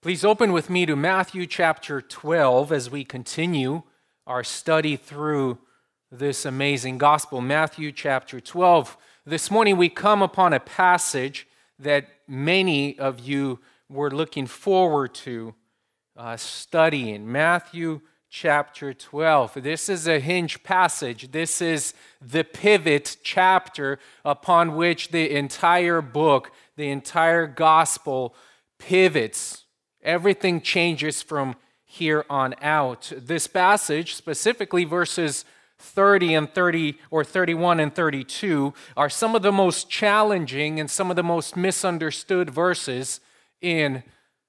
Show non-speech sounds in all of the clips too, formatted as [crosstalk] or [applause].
Please open with me to Matthew chapter 12 as we continue our study through this amazing gospel. Matthew chapter 12. This morning we come upon a passage that many of you were looking forward to uh, studying. Matthew chapter 12. This is a hinge passage. This is the pivot chapter upon which the entire book, the entire gospel pivots. Everything changes from here on out. This passage, specifically verses 30 and 30 or 31 and 32 are some of the most challenging and some of the most misunderstood verses in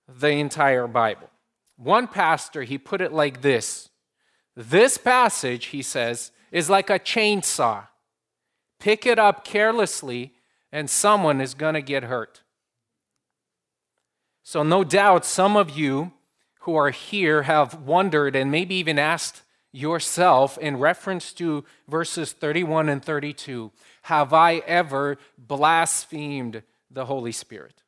the entire Bible. One pastor, he put it like this. This passage, he says, is like a chainsaw. Pick it up carelessly and someone is going to get hurt. So, no doubt, some of you who are here have wondered and maybe even asked yourself in reference to verses 31 and 32 Have I ever blasphemed the Holy Spirit?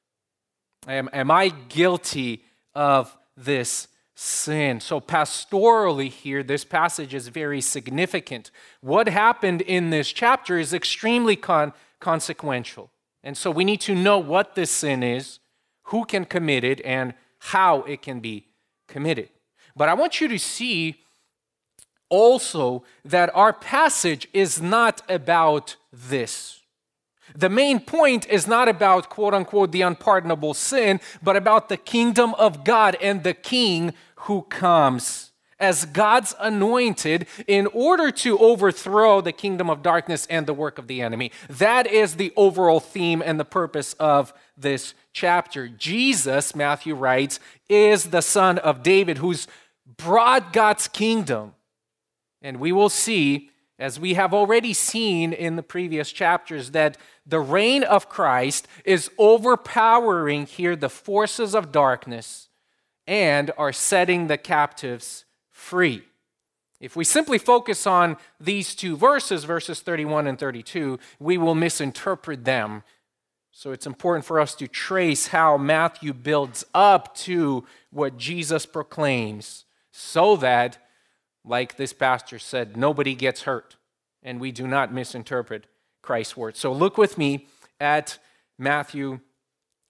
Am, am I guilty of this sin? So, pastorally, here, this passage is very significant. What happened in this chapter is extremely con- consequential. And so, we need to know what this sin is who can commit it, and how it can be committed. But I want you to see also that our passage is not about this. The main point is not about quote unquote the unpardonable sin, but about the kingdom of God and the king who comes as God's anointed in order to overthrow the kingdom of darkness and the work of the enemy. That is the overall theme and the purpose of this chapter. Jesus, Matthew writes, is the son of David who's brought God's kingdom. And we will see, as we have already seen in the previous chapters, that the reign of Christ is overpowering here the forces of darkness and are setting the captives free. If we simply focus on these two verses, verses 31 and 32, we will misinterpret them. So it's important for us to trace how Matthew builds up to what Jesus proclaims so that, like this pastor said, nobody gets hurt and we do not misinterpret Christ's words. So look with me at Matthew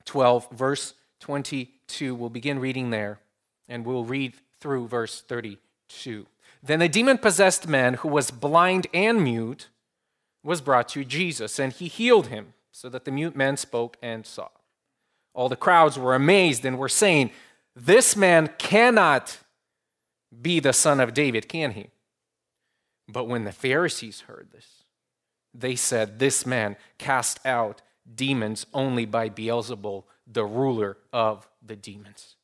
12, verse 22. We'll begin reading there and we'll read through verse 32. Then a demon possessed man who was blind and mute was brought to Jesus, and he healed him, so that the mute man spoke and saw. All the crowds were amazed and were saying, This man cannot be the son of David, can he? But when the Pharisees heard this, they said, This man cast out demons only by Beelzebul, the ruler of the demons.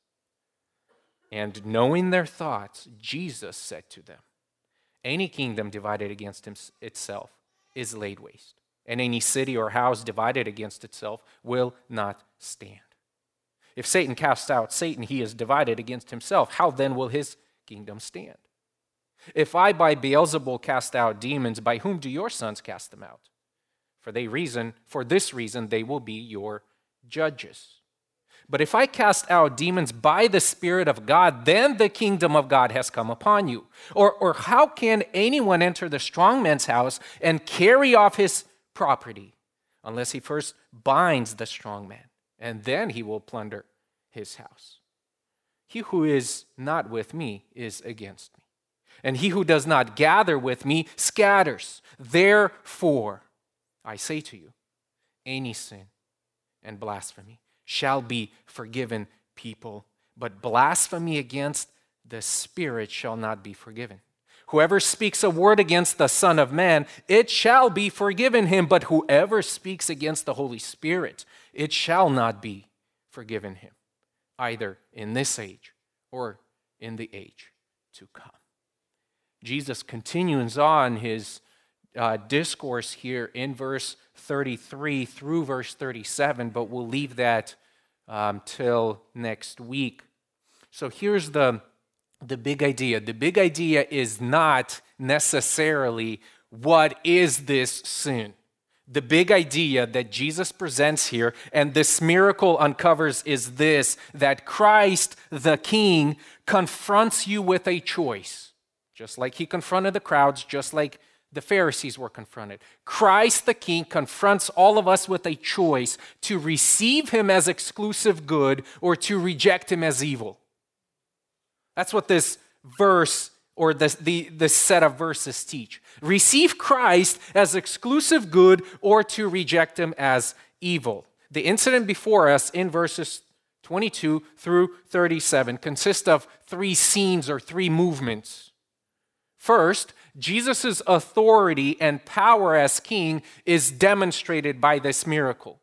And knowing their thoughts, Jesus said to them, Any kingdom divided against itself is laid waste, and any city or house divided against itself will not stand. If Satan casts out Satan, he is divided against himself. How then will his kingdom stand? If I by Beelzebul cast out demons, by whom do your sons cast them out? For they reason, for this reason they will be your judges. But if I cast out demons by the Spirit of God, then the kingdom of God has come upon you. Or, or how can anyone enter the strong man's house and carry off his property unless he first binds the strong man, and then he will plunder his house? He who is not with me is against me, and he who does not gather with me scatters. Therefore, I say to you, any sin and blasphemy shall be forgiven people, but blasphemy against the Spirit shall not be forgiven. Whoever speaks a word against the Son of Man, it shall be forgiven him, but whoever speaks against the Holy Spirit, it shall not be forgiven him, either in this age or in the age to come. Jesus continues on his uh, discourse here in verse 33 through verse 37, but we'll leave that um, till next week. So here's the, the big idea the big idea is not necessarily what is this sin. The big idea that Jesus presents here and this miracle uncovers is this that Christ, the King, confronts you with a choice. Just like he confronted the crowds, just like the Pharisees were confronted. Christ the King confronts all of us with a choice to receive him as exclusive good or to reject him as evil. That's what this verse or the, the, the set of verses teach. Receive Christ as exclusive good or to reject him as evil. The incident before us in verses 22 through 37 consists of three scenes or three movements. First, Jesus' authority and power as king is demonstrated by this miracle.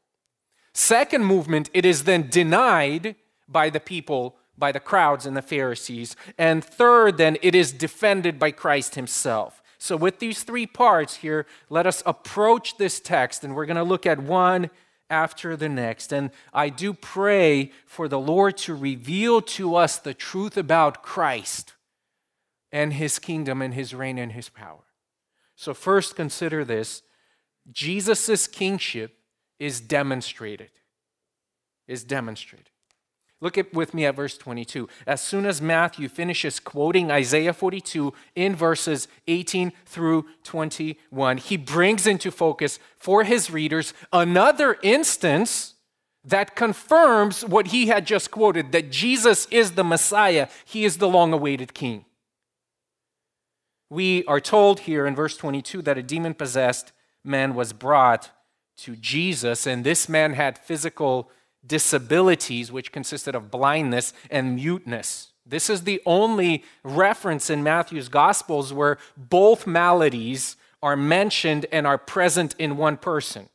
Second movement, it is then denied by the people, by the crowds and the Pharisees. And third, then, it is defended by Christ himself. So, with these three parts here, let us approach this text, and we're going to look at one after the next. And I do pray for the Lord to reveal to us the truth about Christ and his kingdom and his reign and his power. So, first consider this Jesus' kingship is demonstrated. Is demonstrated. Look at, with me at verse 22. As soon as Matthew finishes quoting Isaiah 42 in verses 18 through 21, he brings into focus for his readers another instance that confirms what he had just quoted that Jesus is the Messiah, he is the long awaited king. We are told here in verse 22 that a demon possessed man was brought to Jesus, and this man had physical disabilities, which consisted of blindness and muteness. This is the only reference in Matthew's Gospels where both maladies are mentioned and are present in one person.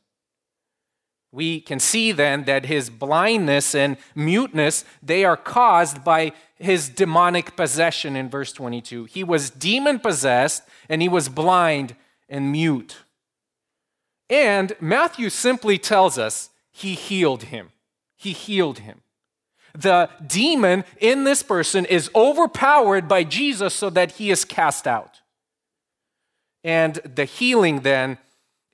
We can see then that his blindness and muteness, they are caused by his demonic possession in verse 22. He was demon possessed and he was blind and mute. And Matthew simply tells us he healed him. He healed him. The demon in this person is overpowered by Jesus so that he is cast out. And the healing then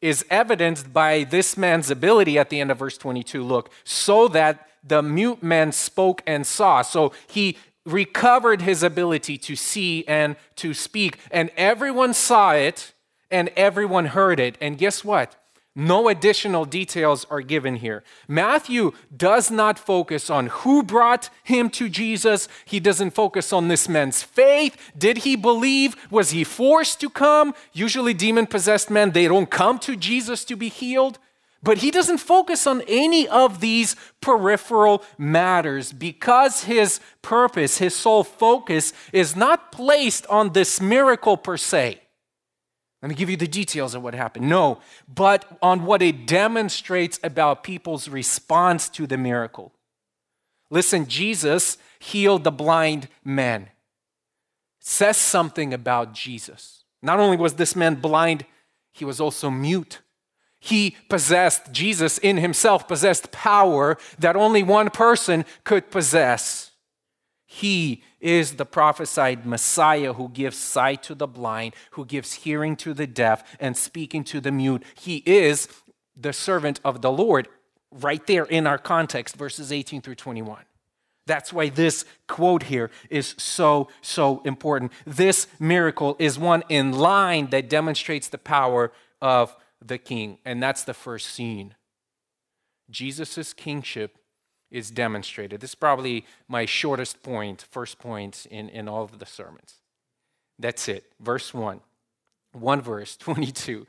is evidenced by this man's ability at the end of verse 22. Look, so that the mute man spoke and saw. So he recovered his ability to see and to speak, and everyone saw it and everyone heard it. And guess what? No additional details are given here. Matthew does not focus on who brought him to Jesus. He doesn't focus on this man's faith. Did he believe? Was he forced to come? Usually, demon possessed men, they don't come to Jesus to be healed. But he doesn't focus on any of these peripheral matters because his purpose, his sole focus, is not placed on this miracle per se. Let me give you the details of what happened. No, but on what it demonstrates about people's response to the miracle. Listen, Jesus healed the blind man. It says something about Jesus. Not only was this man blind, he was also mute. He possessed, Jesus in himself possessed power that only one person could possess. He is the prophesied Messiah who gives sight to the blind, who gives hearing to the deaf, and speaking to the mute. He is the servant of the Lord, right there in our context, verses 18 through 21. That's why this quote here is so, so important. This miracle is one in line that demonstrates the power of the king. And that's the first scene. Jesus' kingship is demonstrated. This is probably my shortest point, first point in, in all of the sermons. That's it. Verse 1. One verse, [laughs] 22,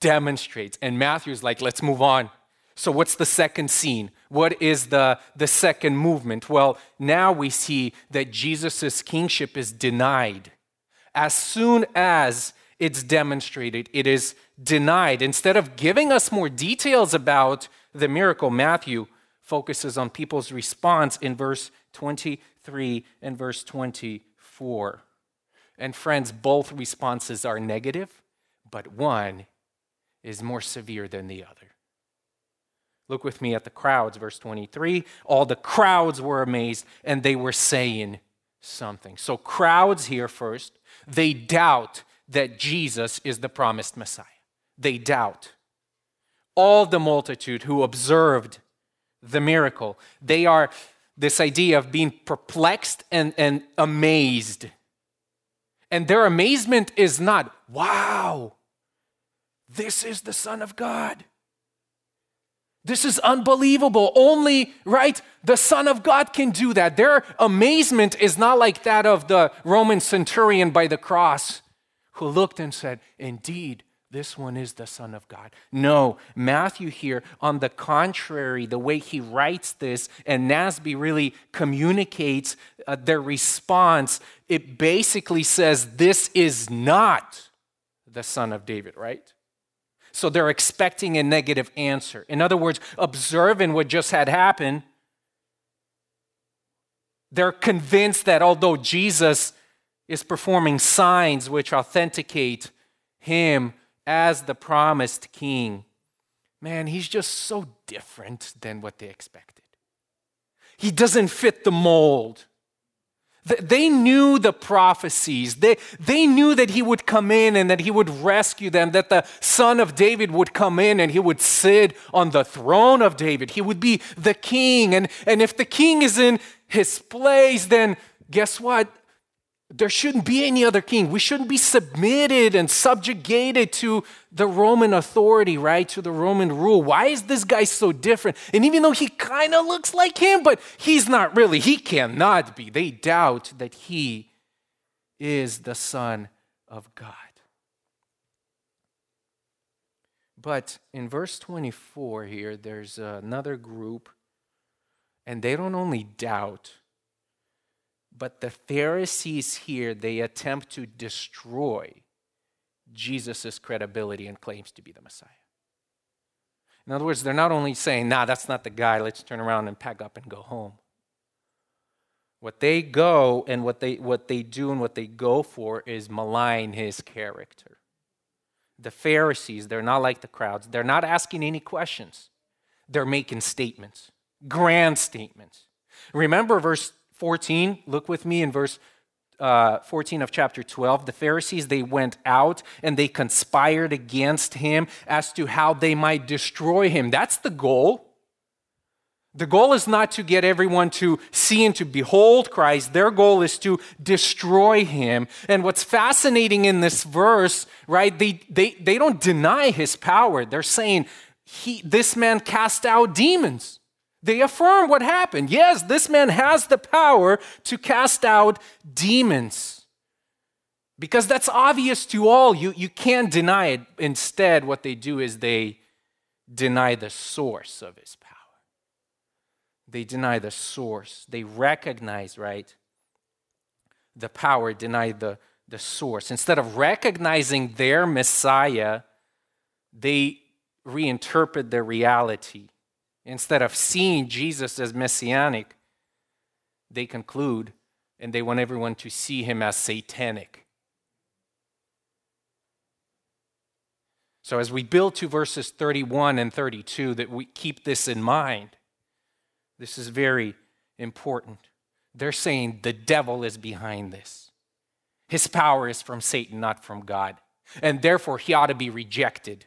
demonstrates. And Matthew's like, let's move on. So, what's the second scene? What is the, the second movement? Well, now we see that Jesus' kingship is denied. As soon as it's demonstrated, it is denied. Instead of giving us more details about the miracle, Matthew focuses on people's response in verse 23 and verse 24. And friends, both responses are negative, but one is more severe than the other. Look with me at the crowds, verse 23. All the crowds were amazed and they were saying something. So, crowds here first, they doubt that Jesus is the promised Messiah. They doubt. all the multitude who observed the miracle. They are this idea of being perplexed and, and amazed. And their amazement is not, wow, this is the Son of God. This is unbelievable. Only, right, the Son of God can do that. Their amazement is not like that of the Roman centurion by the cross who looked and said, Indeed, this one is the Son of God. No, Matthew here, on the contrary, the way he writes this, and NASB really communicates uh, their response, it basically says, This is not the Son of David, right? So they're expecting a negative answer. In other words, observing what just had happened, they're convinced that although Jesus is performing signs which authenticate him as the promised king, man, he's just so different than what they expected. He doesn't fit the mold. They knew the prophecies. They, they knew that he would come in and that he would rescue them, that the son of David would come in and he would sit on the throne of David. He would be the king. And, and if the king is in his place, then guess what? There shouldn't be any other king. We shouldn't be submitted and subjugated to the Roman authority, right? To the Roman rule. Why is this guy so different? And even though he kind of looks like him, but he's not really, he cannot be. They doubt that he is the Son of God. But in verse 24 here, there's another group, and they don't only doubt but the Pharisees here, they attempt to destroy Jesus' credibility and claims to be the Messiah. In other words, they're not only saying, nah, that's not the guy, let's turn around and pack up and go home. What they go and what they, what they do and what they go for is malign his character. The Pharisees, they're not like the crowds. They're not asking any questions. They're making statements, grand statements. Remember verse 14, look with me in verse uh, 14 of chapter 12. The Pharisees, they went out and they conspired against him as to how they might destroy him. That's the goal. The goal is not to get everyone to see and to behold Christ. Their goal is to destroy him. And what's fascinating in this verse, right, they, they, they don't deny his power. They're saying, he, this man cast out demons. They affirm what happened. Yes, this man has the power to cast out demons. Because that's obvious to all. You, you can't deny it. Instead, what they do is they deny the source of his power. They deny the source. They recognize, right? The power, deny the, the source. Instead of recognizing their Messiah, they reinterpret their reality Instead of seeing Jesus as messianic, they conclude and they want everyone to see him as satanic. So, as we build to verses 31 and 32, that we keep this in mind, this is very important. They're saying the devil is behind this. His power is from Satan, not from God. And therefore, he ought to be rejected.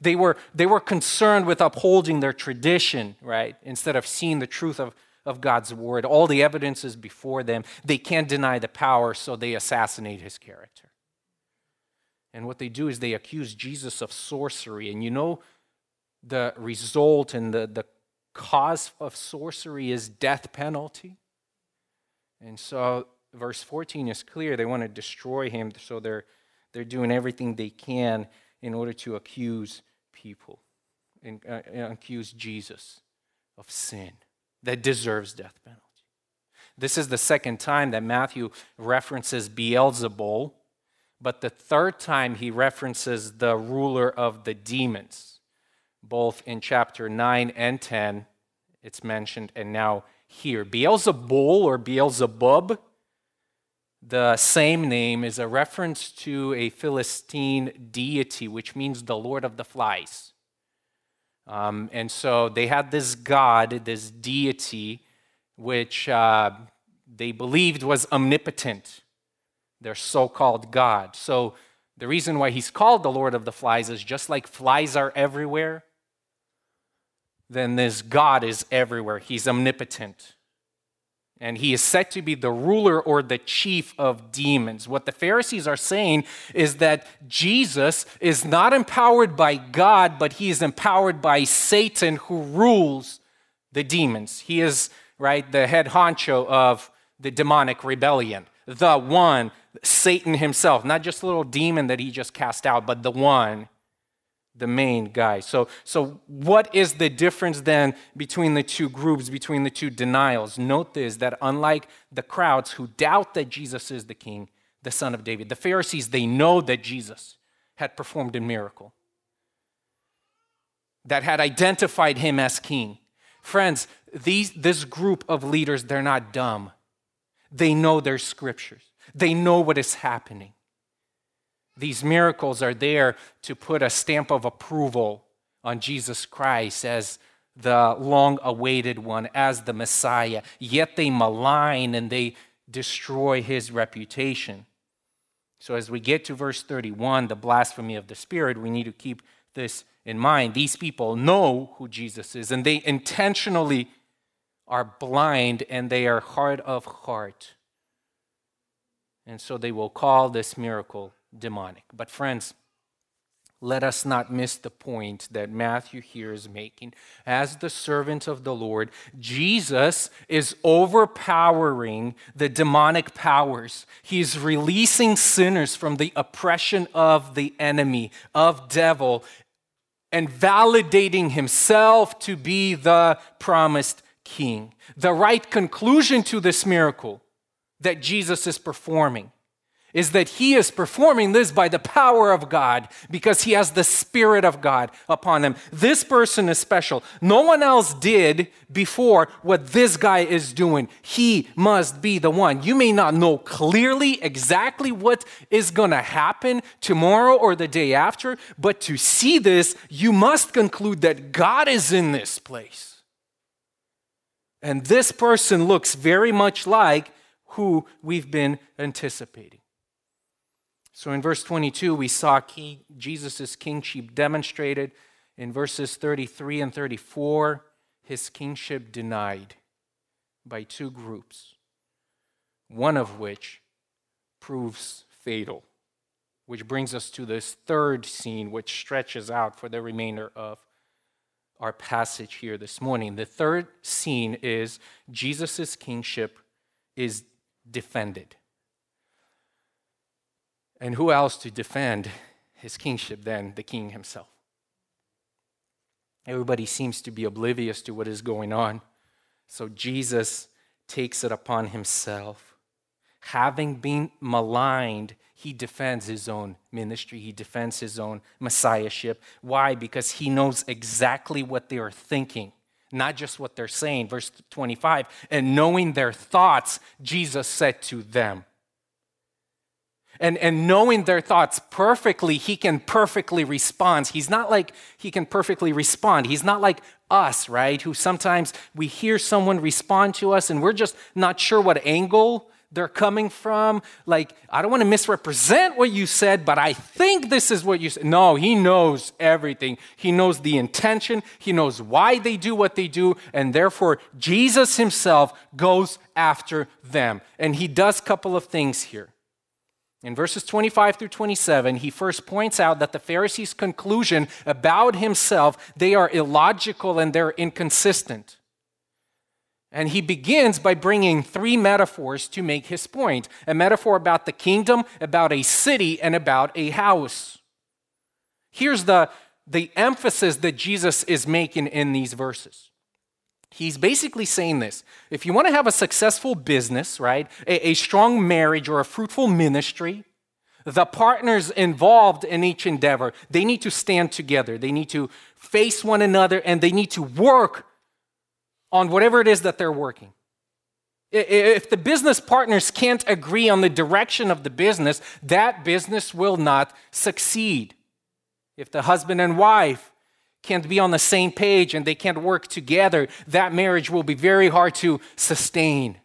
They were, they were concerned with upholding their tradition, right? Instead of seeing the truth of, of God's word. All the evidence is before them. They can't deny the power, so they assassinate his character. And what they do is they accuse Jesus of sorcery. And you know, the result and the, the cause of sorcery is death penalty. And so, verse 14 is clear. They want to destroy him, so they're, they're doing everything they can in order to accuse people and uh, accuse Jesus of sin that deserves death penalty. This is the second time that Matthew references Beelzebul, but the third time he references the ruler of the demons. Both in chapter 9 and 10, it's mentioned, and now here. Beelzebul or Beelzebub the same name is a reference to a Philistine deity, which means the Lord of the Flies. Um, and so they had this god, this deity, which uh, they believed was omnipotent, their so called God. So the reason why he's called the Lord of the Flies is just like flies are everywhere, then this God is everywhere. He's omnipotent. And he is said to be the ruler or the chief of demons. What the Pharisees are saying is that Jesus is not empowered by God, but he is empowered by Satan who rules the demons. He is, right, the head honcho of the demonic rebellion, the one, Satan himself, not just a little demon that he just cast out, but the one the main guy. So, so what is the difference then between the two groups, between the two denials? Note this that unlike the crowds who doubt that Jesus is the king, the son of David, the Pharisees, they know that Jesus had performed a miracle, that had identified him as king. Friends, these, this group of leaders, they're not dumb. They know their scriptures, they know what is happening. These miracles are there to put a stamp of approval on Jesus Christ as the long awaited one, as the Messiah. Yet they malign and they destroy his reputation. So, as we get to verse 31, the blasphemy of the Spirit, we need to keep this in mind. These people know who Jesus is, and they intentionally are blind and they are hard of heart. And so they will call this miracle demonic. But, friends, let us not miss the point that Matthew here is making. As the servant of the Lord, Jesus is overpowering the demonic powers. He's releasing sinners from the oppression of the enemy, of devil, and validating himself to be the promised king. The right conclusion to this miracle that Jesus is performing is that he is performing this by the power of God because he has the Spirit of God upon him. This person is special. No one else did before what this guy is doing. He must be the one. You may not know clearly exactly what is going to happen tomorrow or the day after, but to see this, you must conclude that God is in this place. And this person looks very much like who we've been anticipating. So in verse 22, we saw Jesus' kingship demonstrated. In verses 33 and 34, his kingship denied by two groups, one of which proves fatal. Which brings us to this third scene, which stretches out for the remainder of our passage here this morning. The third scene is Jesus' kingship is defended. And who else to defend his kingship than the king himself? Everybody seems to be oblivious to what is going on. So Jesus takes it upon himself. Having been maligned, he defends his own ministry, he defends his own messiahship. Why? Because he knows exactly what they are thinking, not just what they're saying. Verse 25, and knowing their thoughts, Jesus said to them, and, and knowing their thoughts perfectly, he can perfectly respond. He's not like he can perfectly respond. He's not like us, right? Who sometimes we hear someone respond to us and we're just not sure what angle they're coming from. Like, I don't want to misrepresent what you said, but I think this is what you said. No, he knows everything. He knows the intention, he knows why they do what they do, and therefore Jesus himself goes after them. And he does a couple of things here. In verses 25 through 27, he first points out that the Pharisees' conclusion about himself, they are illogical and they're inconsistent. And he begins by bringing three metaphors to make his point a metaphor about the kingdom, about a city, and about a house. Here's the, the emphasis that Jesus is making in these verses. He's basically saying this if you want to have a successful business, right, a, a, strong marriage or a fruitful ministry, the partners involved in each endeavor, they need to stand together. They need to face one another and they need to work on whatever it is that they're working. If the business partners can't agree on the direction of the business, that business will not succeed. If the husband and wife can't be on the same page and they can't work together, that marriage will be very hard to sustain.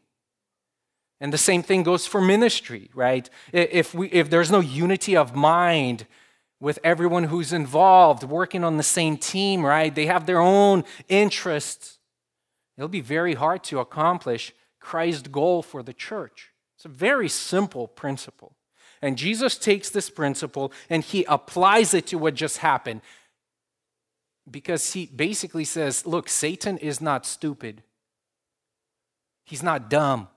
And the same thing goes for ministry, right? If, we, if there's no unity of mind with everyone who's involved, working on the same team, right? They have their own interests. It'll be very hard to accomplish Christ's goal for the church. It's a very simple principle. And Jesus takes this principle and he applies it to what just happened. Because he basically says, look, Satan is not stupid. He's not dumb.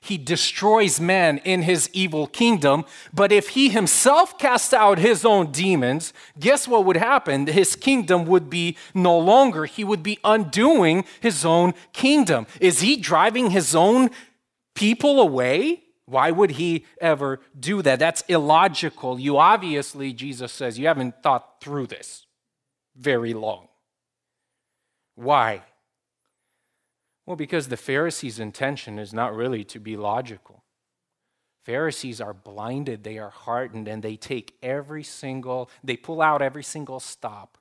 He destroys man in his evil kingdom. But if he himself cast out his own demons, guess what would happen? His kingdom would be no longer. He would be undoing his own kingdom. Is he driving his own people away? Why would he ever do that? That's illogical. You obviously, Jesus says, you haven't thought through this very long. Why? Well, because the Pharisees' intention is not really to be logical. Pharisees are blinded, they are hardened, and they take every single, they pull out every single stop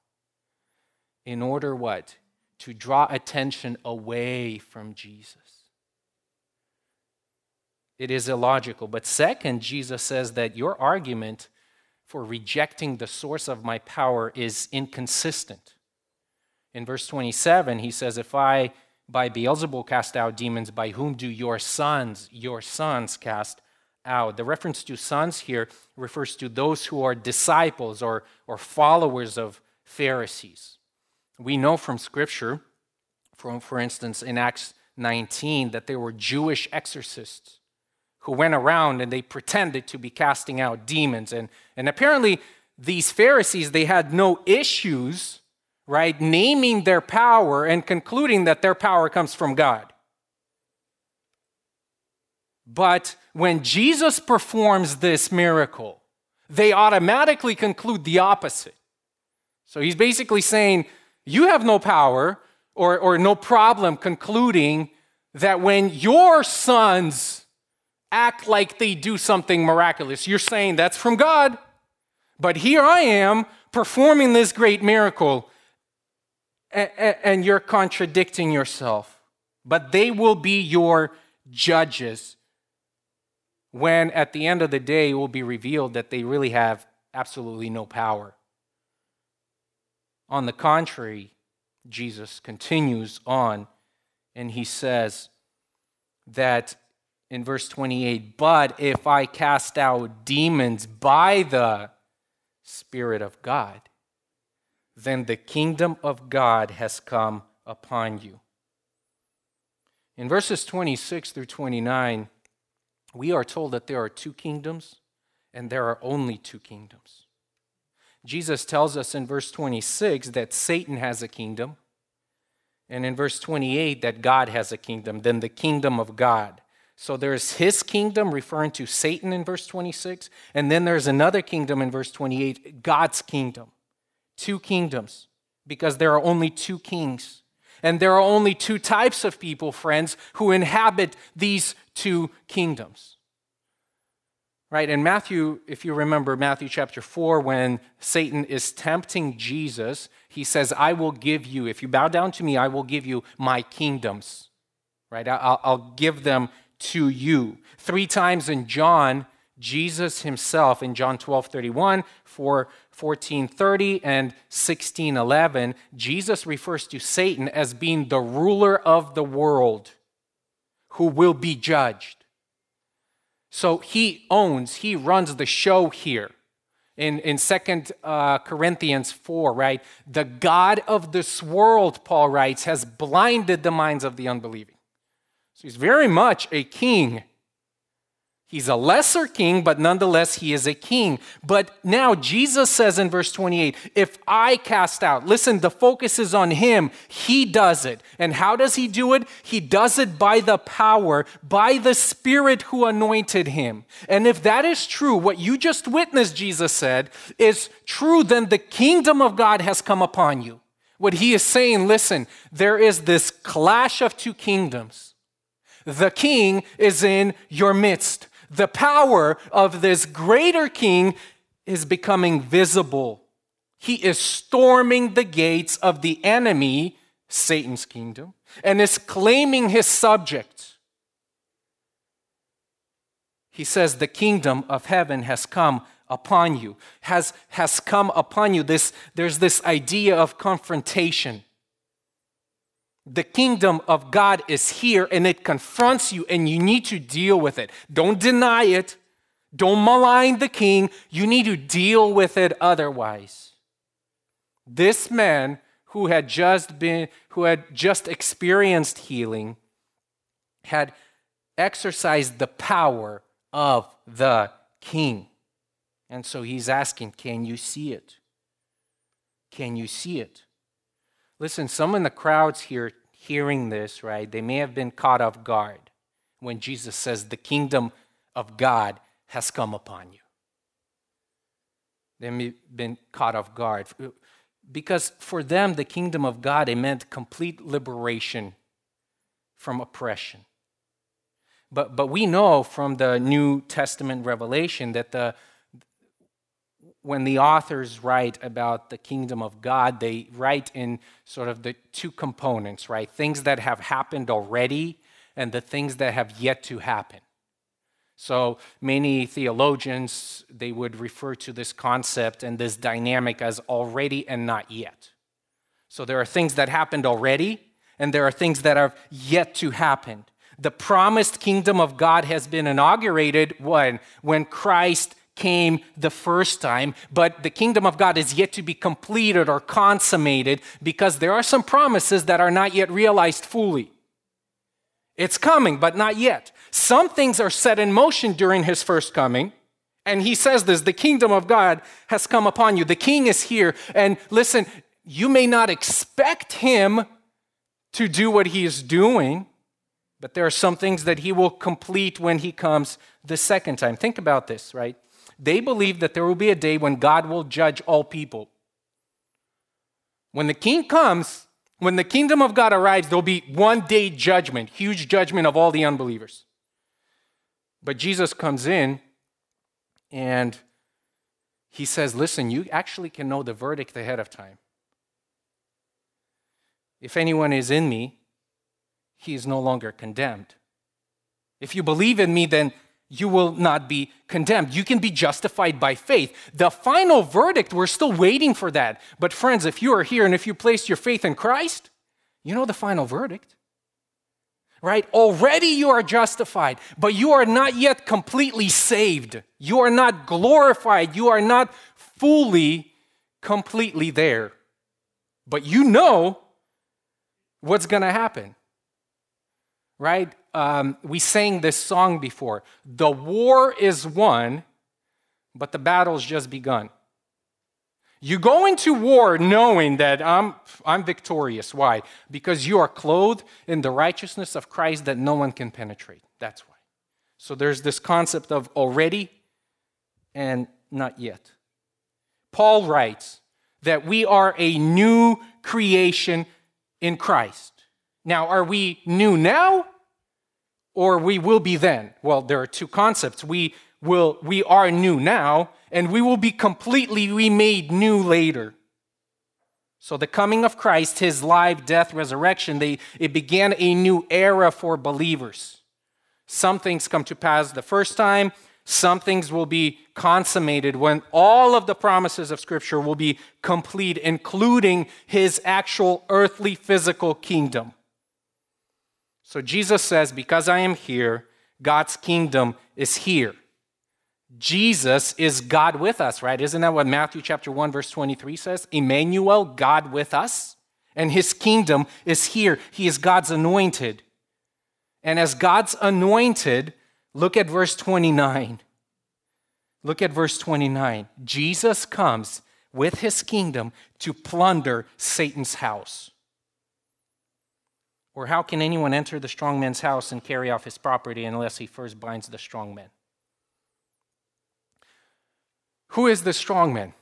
in order what? To draw attention away from Jesus. It is illogical. But second, Jesus says that your argument for rejecting the source of my power is inconsistent. In verse 27, he says, If I by Beelzebul cast out demons, by whom do your sons, your sons cast out? The reference to sons here refers to those who are disciples or, or followers of Pharisees. We know from Scripture, from, for instance, in Acts 19, that there were Jewish exorcists who went around and they pretended to be casting out demons. And, and apparently, these Pharisees, they had no issues right? Naming their power and concluding that their power comes from God. But when Jesus performs this miracle, they automatically conclude the opposite. So he's basically saying, You have no power or, or no problem concluding that when your sons act like they do something miraculous, you're saying that's from God. But here I am performing this great miracle and you're contradicting yourself. But they will be your judges when at the end of the day it will be revealed that they really have absolutely no power. On the contrary, Jesus continues on and he says that in verse 28 But if I cast out demons by the Spirit of God, then the kingdom of God has come upon you. In verses 26 through 29, we are told that there are two kingdoms, and there are only two kingdoms. Jesus tells us in verse 26 that Satan has a kingdom, and in verse 28 that God has a kingdom, then the kingdom of God. So there's his kingdom referring to Satan in verse 26, and then there's another kingdom in verse 28, God's kingdom two kingdoms because there are only two kings. And there are only two types of people, friends, who inhabit these two kingdoms. Right? In Matthew, if you remember Matthew chapter 4, when Satan is tempting Jesus, he says, I will give you, if you bow down to me, I will give you my kingdoms. Right? I'll, I'll give them to you. Three times in John, Jesus himself in John 12 31, 4 14 30, and 16 11, Jesus refers to Satan as being the ruler of the world who will be judged. So he owns, he runs the show here. In, in 2 uh, Corinthians 4, right? The God of this world, Paul writes, has blinded the minds of the unbelieving. So he's very much a king He's a lesser king, but nonetheless, he is a king. But now Jesus says in verse 28 if I cast out, listen, the focus is on him. He does it. And how does he do it? He does it by the power, by the Spirit who anointed him. And if that is true, what you just witnessed, Jesus said, is true, then the kingdom of God has come upon you. What he is saying, listen, there is this clash of two kingdoms. The king is in your midst the power of this greater king is becoming visible. He is storming the gates of the enemy, Satan's kingdom, and is claiming his subjects. He says, The kingdom of heaven has come upon you, has, has come upon you. This, there's this idea of confrontation. The kingdom of God is here and it confronts you, and you need to deal with it. Don't deny it. Don't malign the king. You need to deal with it otherwise. This man who had just been who had just experienced healing had exercised the power of the king. And so he's asking, Can you see it? Can you see it? Listen, some in the crowds here hearing this, right, they may have been caught off guard when Jesus says, The kingdom of God has come upon you. They may have been caught off guard. Because for them, the kingdom of God, it meant complete liberation from oppression. But, but we know from the New Testament revelation that the, when the authors write about the kingdom of God, they write in sort of the two components, right? Things that have happened already and the things that have yet to happen. So many theologians they would refer to this concept and this dynamic as already and not yet. So there are things that happened already and there are things that are yet to happen. The promised kingdom of God has been inaugurated when? When Christ came the first time, but the kingdom of God is yet to be completed or consummated because there are some promises that are not yet realized fully. It's coming, but not yet. Some things are set in motion during his first coming. And he says this the kingdom of God has come upon you. The king is here. And listen, you may not expect him to do what he is doing, but there are some things that he will complete when he comes the second time. Think about this, right? They believe that there will be a day when God will judge all people. When the king comes, when the kingdom of God arrives, there'll be one day judgment, huge judgment of all the unbelievers. But Jesus comes in and he says, Listen, you actually can know the verdict ahead of time. If anyone is in me, he is no longer condemned. If you believe in me, then you will not be condemned. You can be justified by faith. The final verdict, we're still waiting for that. But, friends, if you are here and if you placed your faith in Christ, you know the final verdict. Right? Already you are justified, but you are not yet completely saved. You are not glorified. You are not fully, completely there. But you know what's going to happen right? Um, we sang this song before. The war is won, but the battle's just begun. You go into war knowing that I'm, I'm victorious. Why? Because you are clothed in the righteousness of Christ that no one can penetrate. That's why. So there's this concept of already and not yet. Paul writes that we are a new creation in Christ. Now, are we new now or we will be then? Well, there are two concepts. We will we are new now and we will be completely remade new later. So the coming of Christ, his life, death, resurrection, they, it began a new era for believers. Some things come to pass the first time, some things will be consummated when all of the promises of Scripture will be complete, including his actual earthly physical kingdom. So Jesus says, Because I am here, God's kingdom is here. Jesus is God with us, right? Isn't that what Matthew chapter 1 verse 23 says? Emmanuel, God with us, and his kingdom is here. He is God's anointed. And as God's anointed, look at verse 29. Look at verse 29. Jesus comes with his kingdom to plunder Satan's house. Or how can anyone enter the strong man's house and carry off his property unless he first binds the strong man? Who is the strong man?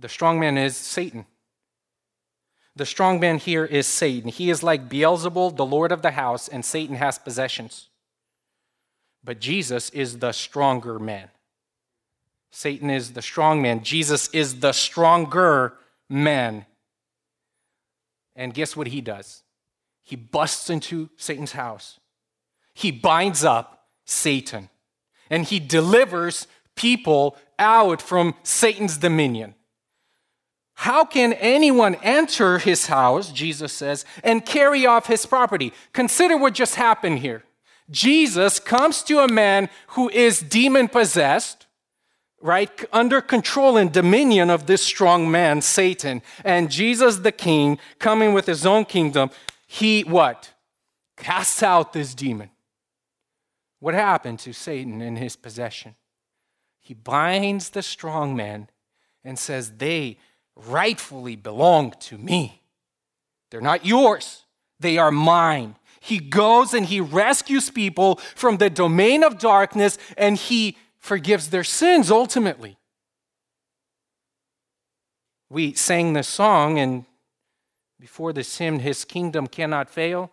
The strong man is Satan. The strong man here is Satan. He is like Beelzebul, the Lord of the house, and Satan has possessions. But Jesus is the stronger man. Satan is the strong man. Jesus is the stronger man. And guess what he does? He busts into Satan's house. He binds up Satan and he delivers people out from Satan's dominion. How can anyone enter his house, Jesus says, and carry off his property? Consider what just happened here. Jesus comes to a man who is demon possessed, right, under control and dominion of this strong man, Satan. And Jesus, the king, coming with his own kingdom, he what? Casts out this demon. What happened to Satan in his possession? He binds the strong man and says, They rightfully belong to me. They're not yours, they are mine. He goes and he rescues people from the domain of darkness and he forgives their sins ultimately. We sang this song, and before this hymn, His kingdom cannot fail.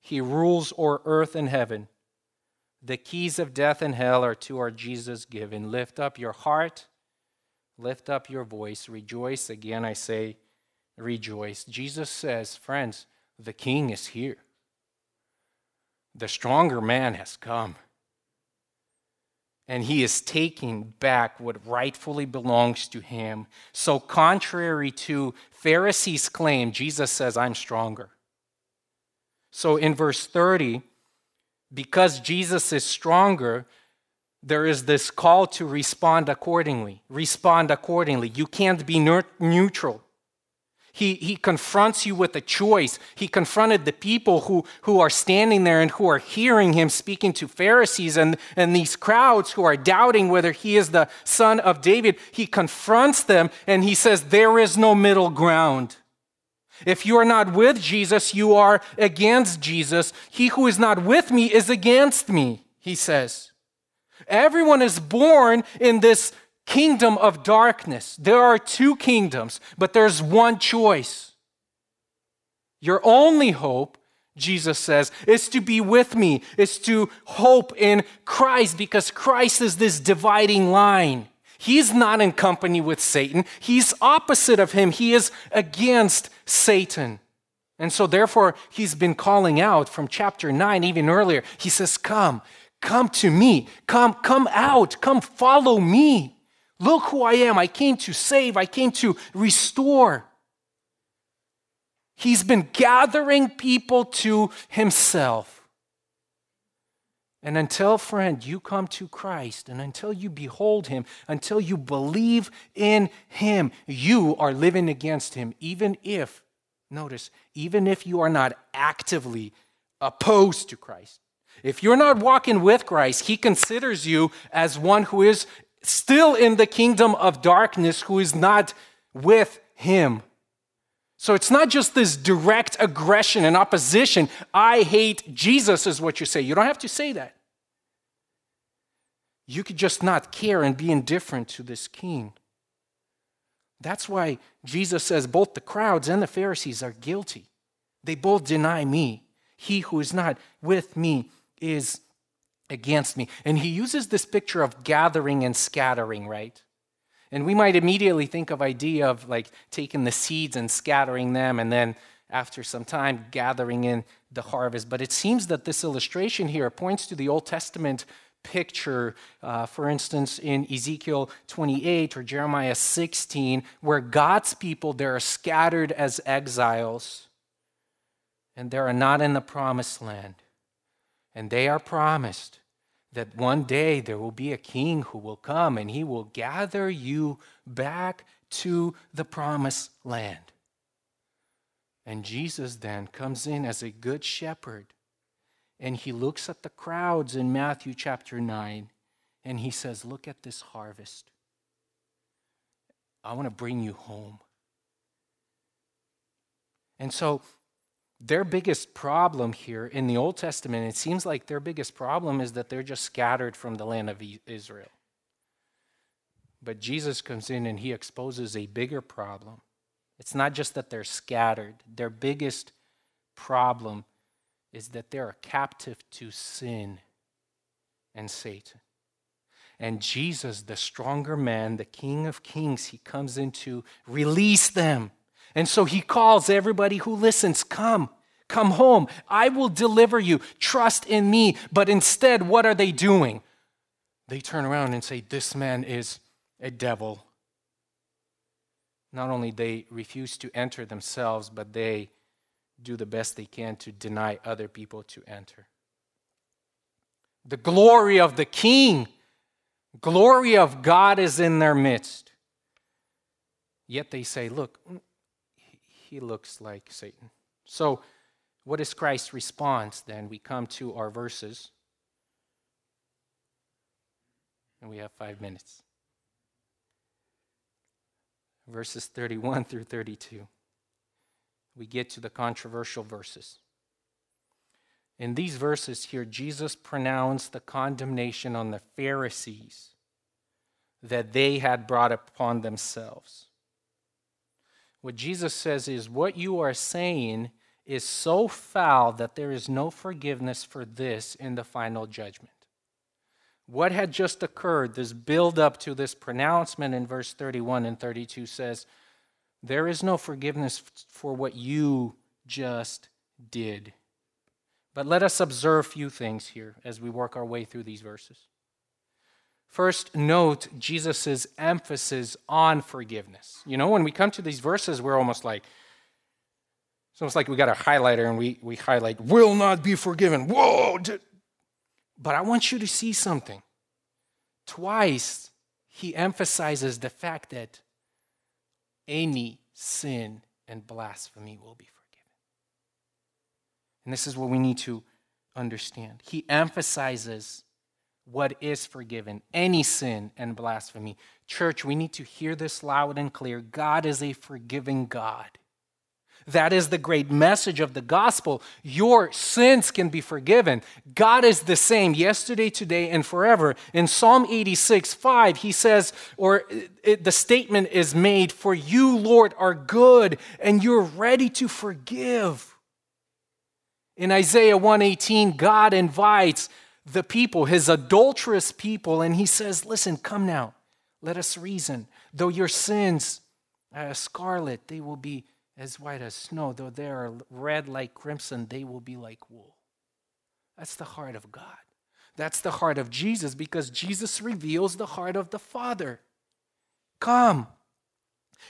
He rules o'er earth and heaven. The keys of death and hell are to our Jesus given. Lift up your heart Lift up your voice, rejoice. Again, I say, rejoice. Jesus says, friends, the king is here. The stronger man has come. And he is taking back what rightfully belongs to him. So, contrary to Pharisees' claim, Jesus says, I'm stronger. So, in verse 30, because Jesus is stronger, there is this call to respond accordingly. Respond accordingly. You can't be neutral. He, he confronts you with a choice. He confronted the people who, who are standing there and who are hearing him speaking to Pharisees and, and these crowds who are doubting whether he is the son of David. He confronts them and he says, There is no middle ground. If you are not with Jesus, you are against Jesus. He who is not with me is against me, he says. Everyone is born in this kingdom of darkness. There are two kingdoms, but there's one choice. Your only hope, Jesus says, is to be with me, is to hope in Christ because Christ is this dividing line. He's not in company with Satan. He's opposite of him. He is against Satan. And so, therefore, he's been calling out from chapter 9, even earlier. He says, Come, Come to me. Come, come out. Come follow me. Look who I am. I came to save. I came to restore. He's been gathering people to himself. And until, friend, you come to Christ and until you behold him, until you believe in him, you are living against him, even if, notice, even if you are not actively opposed to Christ. If you're not walking with Christ, he considers you as one who is still in the kingdom of darkness, who is not with him. So it's not just this direct aggression and opposition. I hate Jesus, is what you say. You don't have to say that. You could just not care and be indifferent to this king. That's why Jesus says both the crowds and the Pharisees are guilty. They both deny me. He who is not with me is against me. And he uses this picture of gathering and scattering, right? And we might immediately think of idea of like taking the seeds and scattering them and then after some time gathering in the harvest. But it seems that this illustration here points to the Old Testament picture, uh, for instance, in Ezekiel 28 or Jeremiah 16, where God's people, they are scattered as exiles and they are not in the promised land. And they are promised that one day there will be a king who will come and he will gather you back to the promised land. And Jesus then comes in as a good shepherd and he looks at the crowds in Matthew chapter 9 and he says, Look at this harvest. I want to bring you home. And so their biggest problem here in the Old Testament, it seems like their biggest problem is that they're just scattered from the land of Israel. But Jesus comes in and he exposes a bigger problem. It's not just that they're scattered, their biggest problem is that they're captive to sin and Satan. And Jesus, the stronger man, the King of Kings, he comes in to release them and so he calls everybody who listens, Come, come home. I will deliver you. Trust in me. But instead, what are they doing? They turn around and say, This man is a devil. Not only they refuse to enter themselves, but they do the best they can to deny other people to enter. The glory of the king, glory of God is in their midst. Yet they say, Look, he looks like Satan. So, what is Christ's response then? We come to our verses. And we have five minutes. Verses 31 through 32. We get to the controversial verses. In these verses here, Jesus pronounced the condemnation on the Pharisees that they had brought upon themselves. What Jesus says is, What you are saying is so foul that there is no forgiveness for this in the final judgment. What had just occurred, this build up to this pronouncement in verse 31 and 32 says, There is no forgiveness for what you just did. But let us observe a few things here as we work our way through these verses. First, note Jesus' emphasis on forgiveness. You know, when we come to these verses, we're almost like, it's almost like we got a highlighter and we, we highlight, will not be forgiven. Whoa! But I want you to see something. Twice, he emphasizes the fact that any sin and blasphemy will be forgiven. And this is what we need to understand. He emphasizes what is forgiven any sin and blasphemy. Church, we need to hear this loud and clear. God is a forgiving God. That is the great message of the gospel. Your sins can be forgiven. God is the same yesterday, today, and forever. In Psalm 86, 5, he says, or it, the statement is made, For you, Lord, are good and you're ready to forgive. In Isaiah 118, God invites the people, his adulterous people, and he says, Listen, come now, let us reason. Though your sins are scarlet, they will be as white as snow. Though they are red like crimson, they will be like wool. That's the heart of God. That's the heart of Jesus because Jesus reveals the heart of the Father. Come,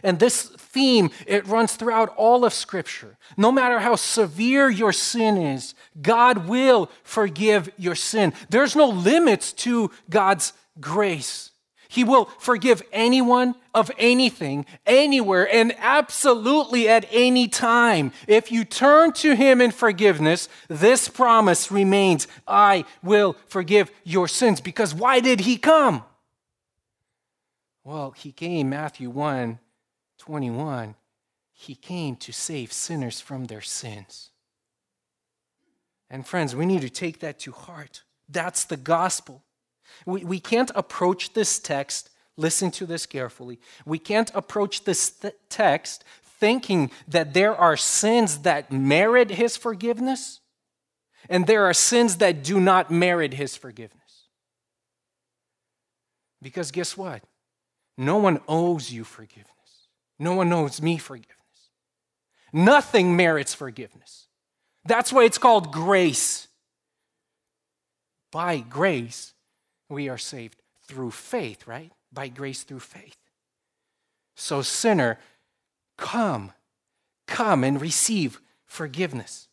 and this theme, it runs throughout all of Scripture. No matter how severe your sin is, God will forgive your sin. There's no limits to God's grace. He will forgive anyone of anything, anywhere, and absolutely at any time. If you turn to Him in forgiveness, this promise remains I will forgive your sins. Because why did He come? Well, He came, Matthew 1 21, he came to save sinners from their sins. And friends, we need to take that to heart. That's the gospel. We, we can't approach this text, listen to this carefully. We can't approach this th- text thinking that there are sins that merit his forgiveness and there are sins that do not merit his forgiveness. Because guess what? No one owes you forgiveness. No one knows me forgiveness. Nothing merits forgiveness. That's why it's called grace. By grace, we are saved through faith, right? By grace through faith. So, sinner, come, come and receive forgiveness.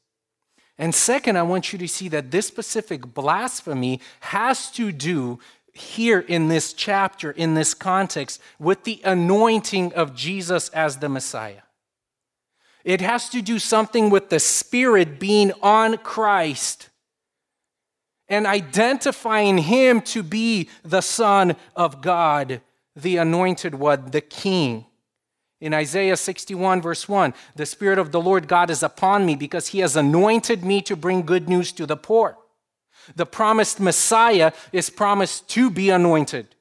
And second, I want you to see that this specific blasphemy has to do here in this chapter, in this context, with the anointing of Jesus as the Messiah. It has to do something with the Spirit being on Christ and identifying Him to be the Son of God, the anointed one, the King. In Isaiah 61, verse 1, the Spirit of the Lord God is upon me because He has anointed me to bring good news to the poor. The promised Messiah is promised to be anointed.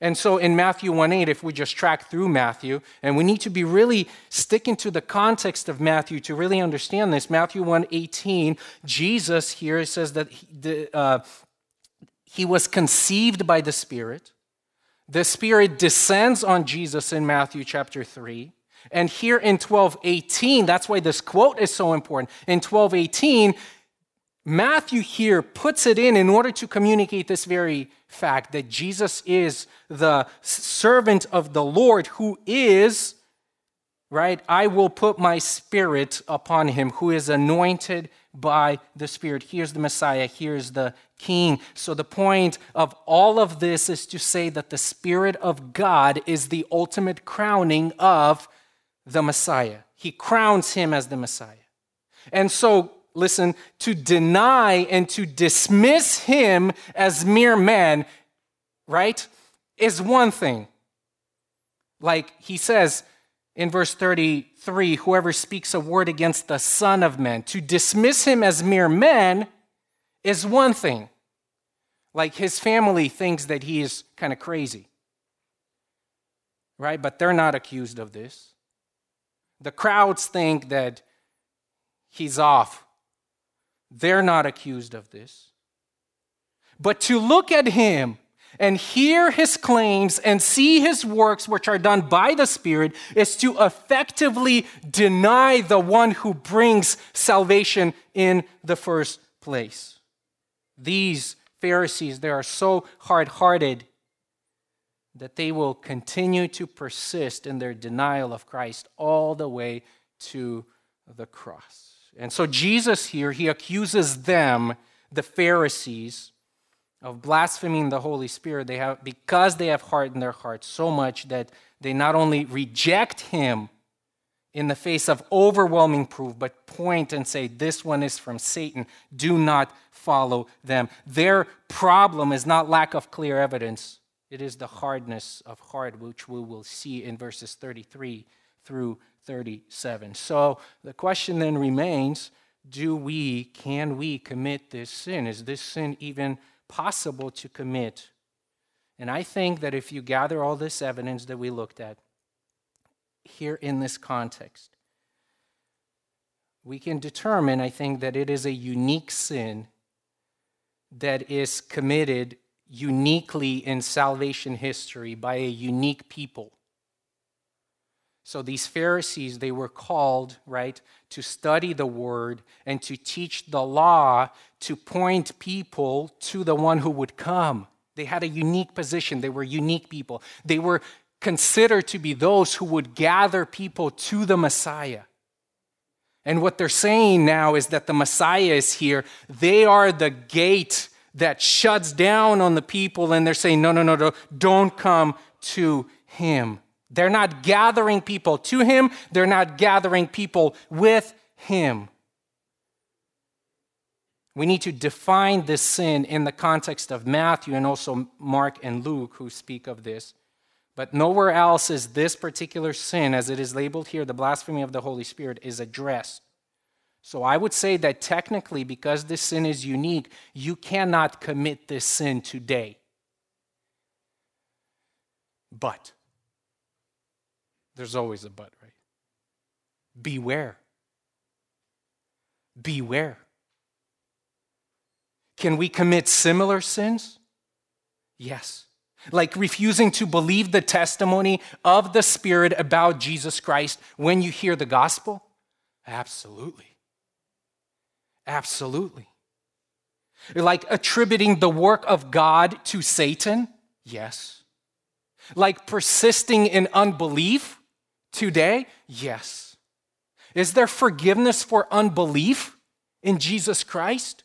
And so in Matthew 1 8, if we just track through Matthew, and we need to be really sticking to the context of Matthew to really understand this. Matthew 1 18, Jesus here says that he, uh, he was conceived by the Spirit. The Spirit descends on Jesus in Matthew chapter 3. And here in 12:18, that's why this quote is so important. In 12:18, Matthew here puts it in in order to communicate this very fact that Jesus is the servant of the Lord who is, right? I will put my spirit upon him, who is anointed by the Spirit. Here's the Messiah, here's the King. So, the point of all of this is to say that the Spirit of God is the ultimate crowning of the Messiah. He crowns him as the Messiah. And so, listen, to deny and to dismiss him as mere man, right, is one thing. Like he says in verse 33 whoever speaks a word against the Son of Man, to dismiss him as mere man is one thing. Like his family thinks that he is kind of crazy, right? But they're not accused of this. The crowds think that he's off they're not accused of this. But to look at him and hear his claims and see his works, which are done by the Spirit, is to effectively deny the one who brings salvation in the first place. These Pharisees, they are so hard hearted that they will continue to persist in their denial of Christ all the way to the cross. And so Jesus here, he accuses them, the Pharisees, of blaspheming the Holy Spirit. They have because they have hardened their hearts so much that they not only reject him in the face of overwhelming proof, but point and say, This one is from Satan. Do not follow them. Their problem is not lack of clear evidence, it is the hardness of heart, which we will see in verses 33 through 37. So the question then remains do we, can we commit this sin? Is this sin even possible to commit? And I think that if you gather all this evidence that we looked at here in this context, we can determine, I think, that it is a unique sin that is committed uniquely in salvation history by a unique people. So these Pharisees, they were called, right, to study the word and to teach the law to point people to the one who would come. They had a unique position. They were unique people. They were considered to be those who would gather people to the Messiah. And what they're saying now is that the Messiah is here. They are the gate that shuts down on the people, and they're saying, no, no, no, no, don't come to him. They're not gathering people to him, they're not gathering people with him. We need to define this sin in the context of Matthew and also Mark and Luke, who speak of this. But nowhere else is this particular sin, as it is labeled here, the blasphemy of the Holy Spirit, is addressed. So I would say that technically, because this sin is unique, you cannot commit this sin today. But there's always a but, right? Beware. Beware. Can we commit similar sins? Yes. Like refusing to believe the testimony of the Spirit about Jesus Christ when you hear the gospel? Absolutely. Absolutely. Like attributing the work of God to Satan? Yes. Like persisting in unbelief? Today? Yes. Is there forgiveness for unbelief in Jesus Christ?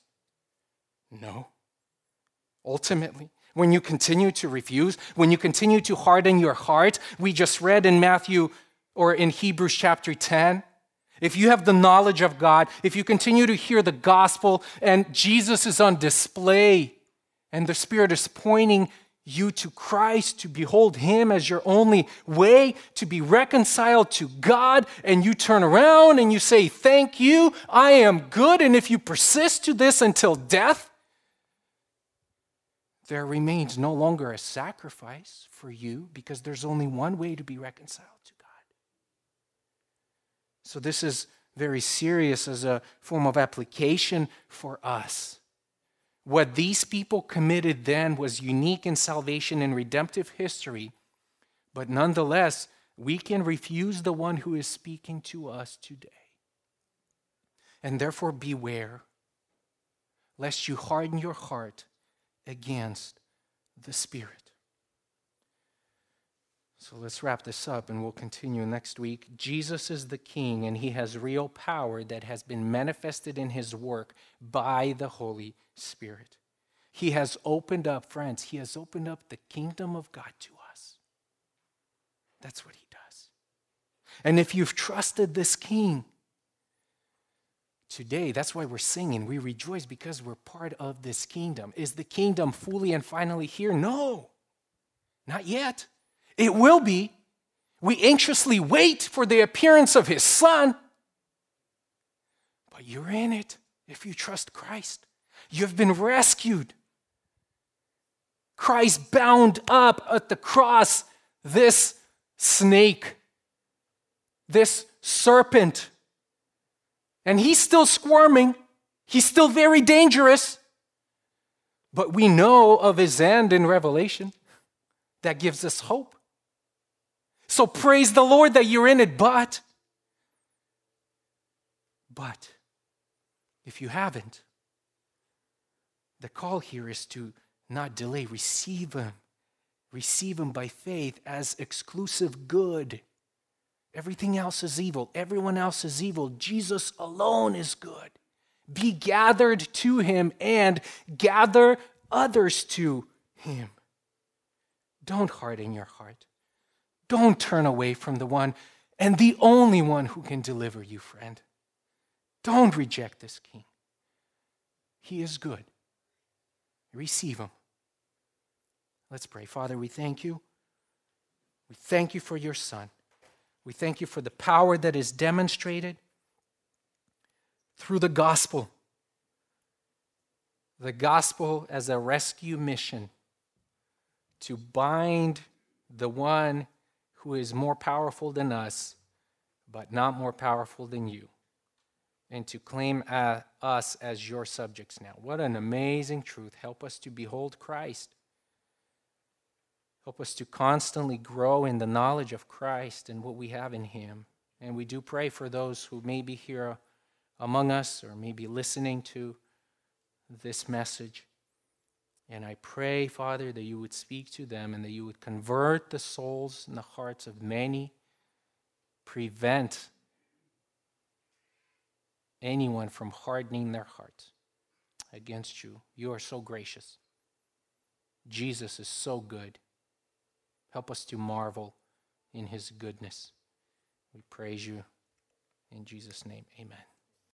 No. Ultimately, when you continue to refuse, when you continue to harden your heart, we just read in Matthew or in Hebrews chapter 10. If you have the knowledge of God, if you continue to hear the gospel and Jesus is on display and the Spirit is pointing you to Christ, to behold Him as your only way to be reconciled to God, and you turn around and you say, Thank you, I am good. And if you persist to this until death, there remains no longer a sacrifice for you because there's only one way to be reconciled to God. So, this is very serious as a form of application for us. What these people committed then was unique in salvation and redemptive history, but nonetheless, we can refuse the one who is speaking to us today. And therefore, beware. lest you harden your heart against the Spirit. So let's wrap this up and we'll continue next week. Jesus is the King and he has real power that has been manifested in his work by the Holy Spirit. He has opened up, friends, he has opened up the kingdom of God to us. That's what he does. And if you've trusted this King, today. That's why we're singing. We rejoice because we're part of this kingdom. Is the kingdom fully and finally here? No, not yet. It will be. We anxiously wait for the appearance of his son. But you're in it if you trust Christ. You've been rescued. Christ bound up at the cross this snake, this serpent and he's still squirming. He's still very dangerous. But we know of his end in Revelation. That gives us hope. So praise the Lord that you're in it. But, but, if you haven't, the call here is to not delay. Receive him. Receive him by faith as exclusive good. Everything else is evil. Everyone else is evil. Jesus alone is good. Be gathered to him and gather others to him. Don't harden your heart. Don't turn away from the one and the only one who can deliver you, friend. Don't reject this king. He is good. Receive him. Let's pray. Father, we thank you. We thank you for your son. We thank you for the power that is demonstrated through the gospel. The gospel as a rescue mission to bind the one who is more powerful than us, but not more powerful than you, and to claim uh, us as your subjects now. What an amazing truth. Help us to behold Christ Help us to constantly grow in the knowledge of Christ and what we have in Him. And we do pray for those who may be here among us or may be listening to this message. And I pray, Father, that you would speak to them and that you would convert the souls and the hearts of many, prevent anyone from hardening their hearts against you. You are so gracious. Jesus is so good. Help us to marvel in his goodness. We praise you. In Jesus' name, amen.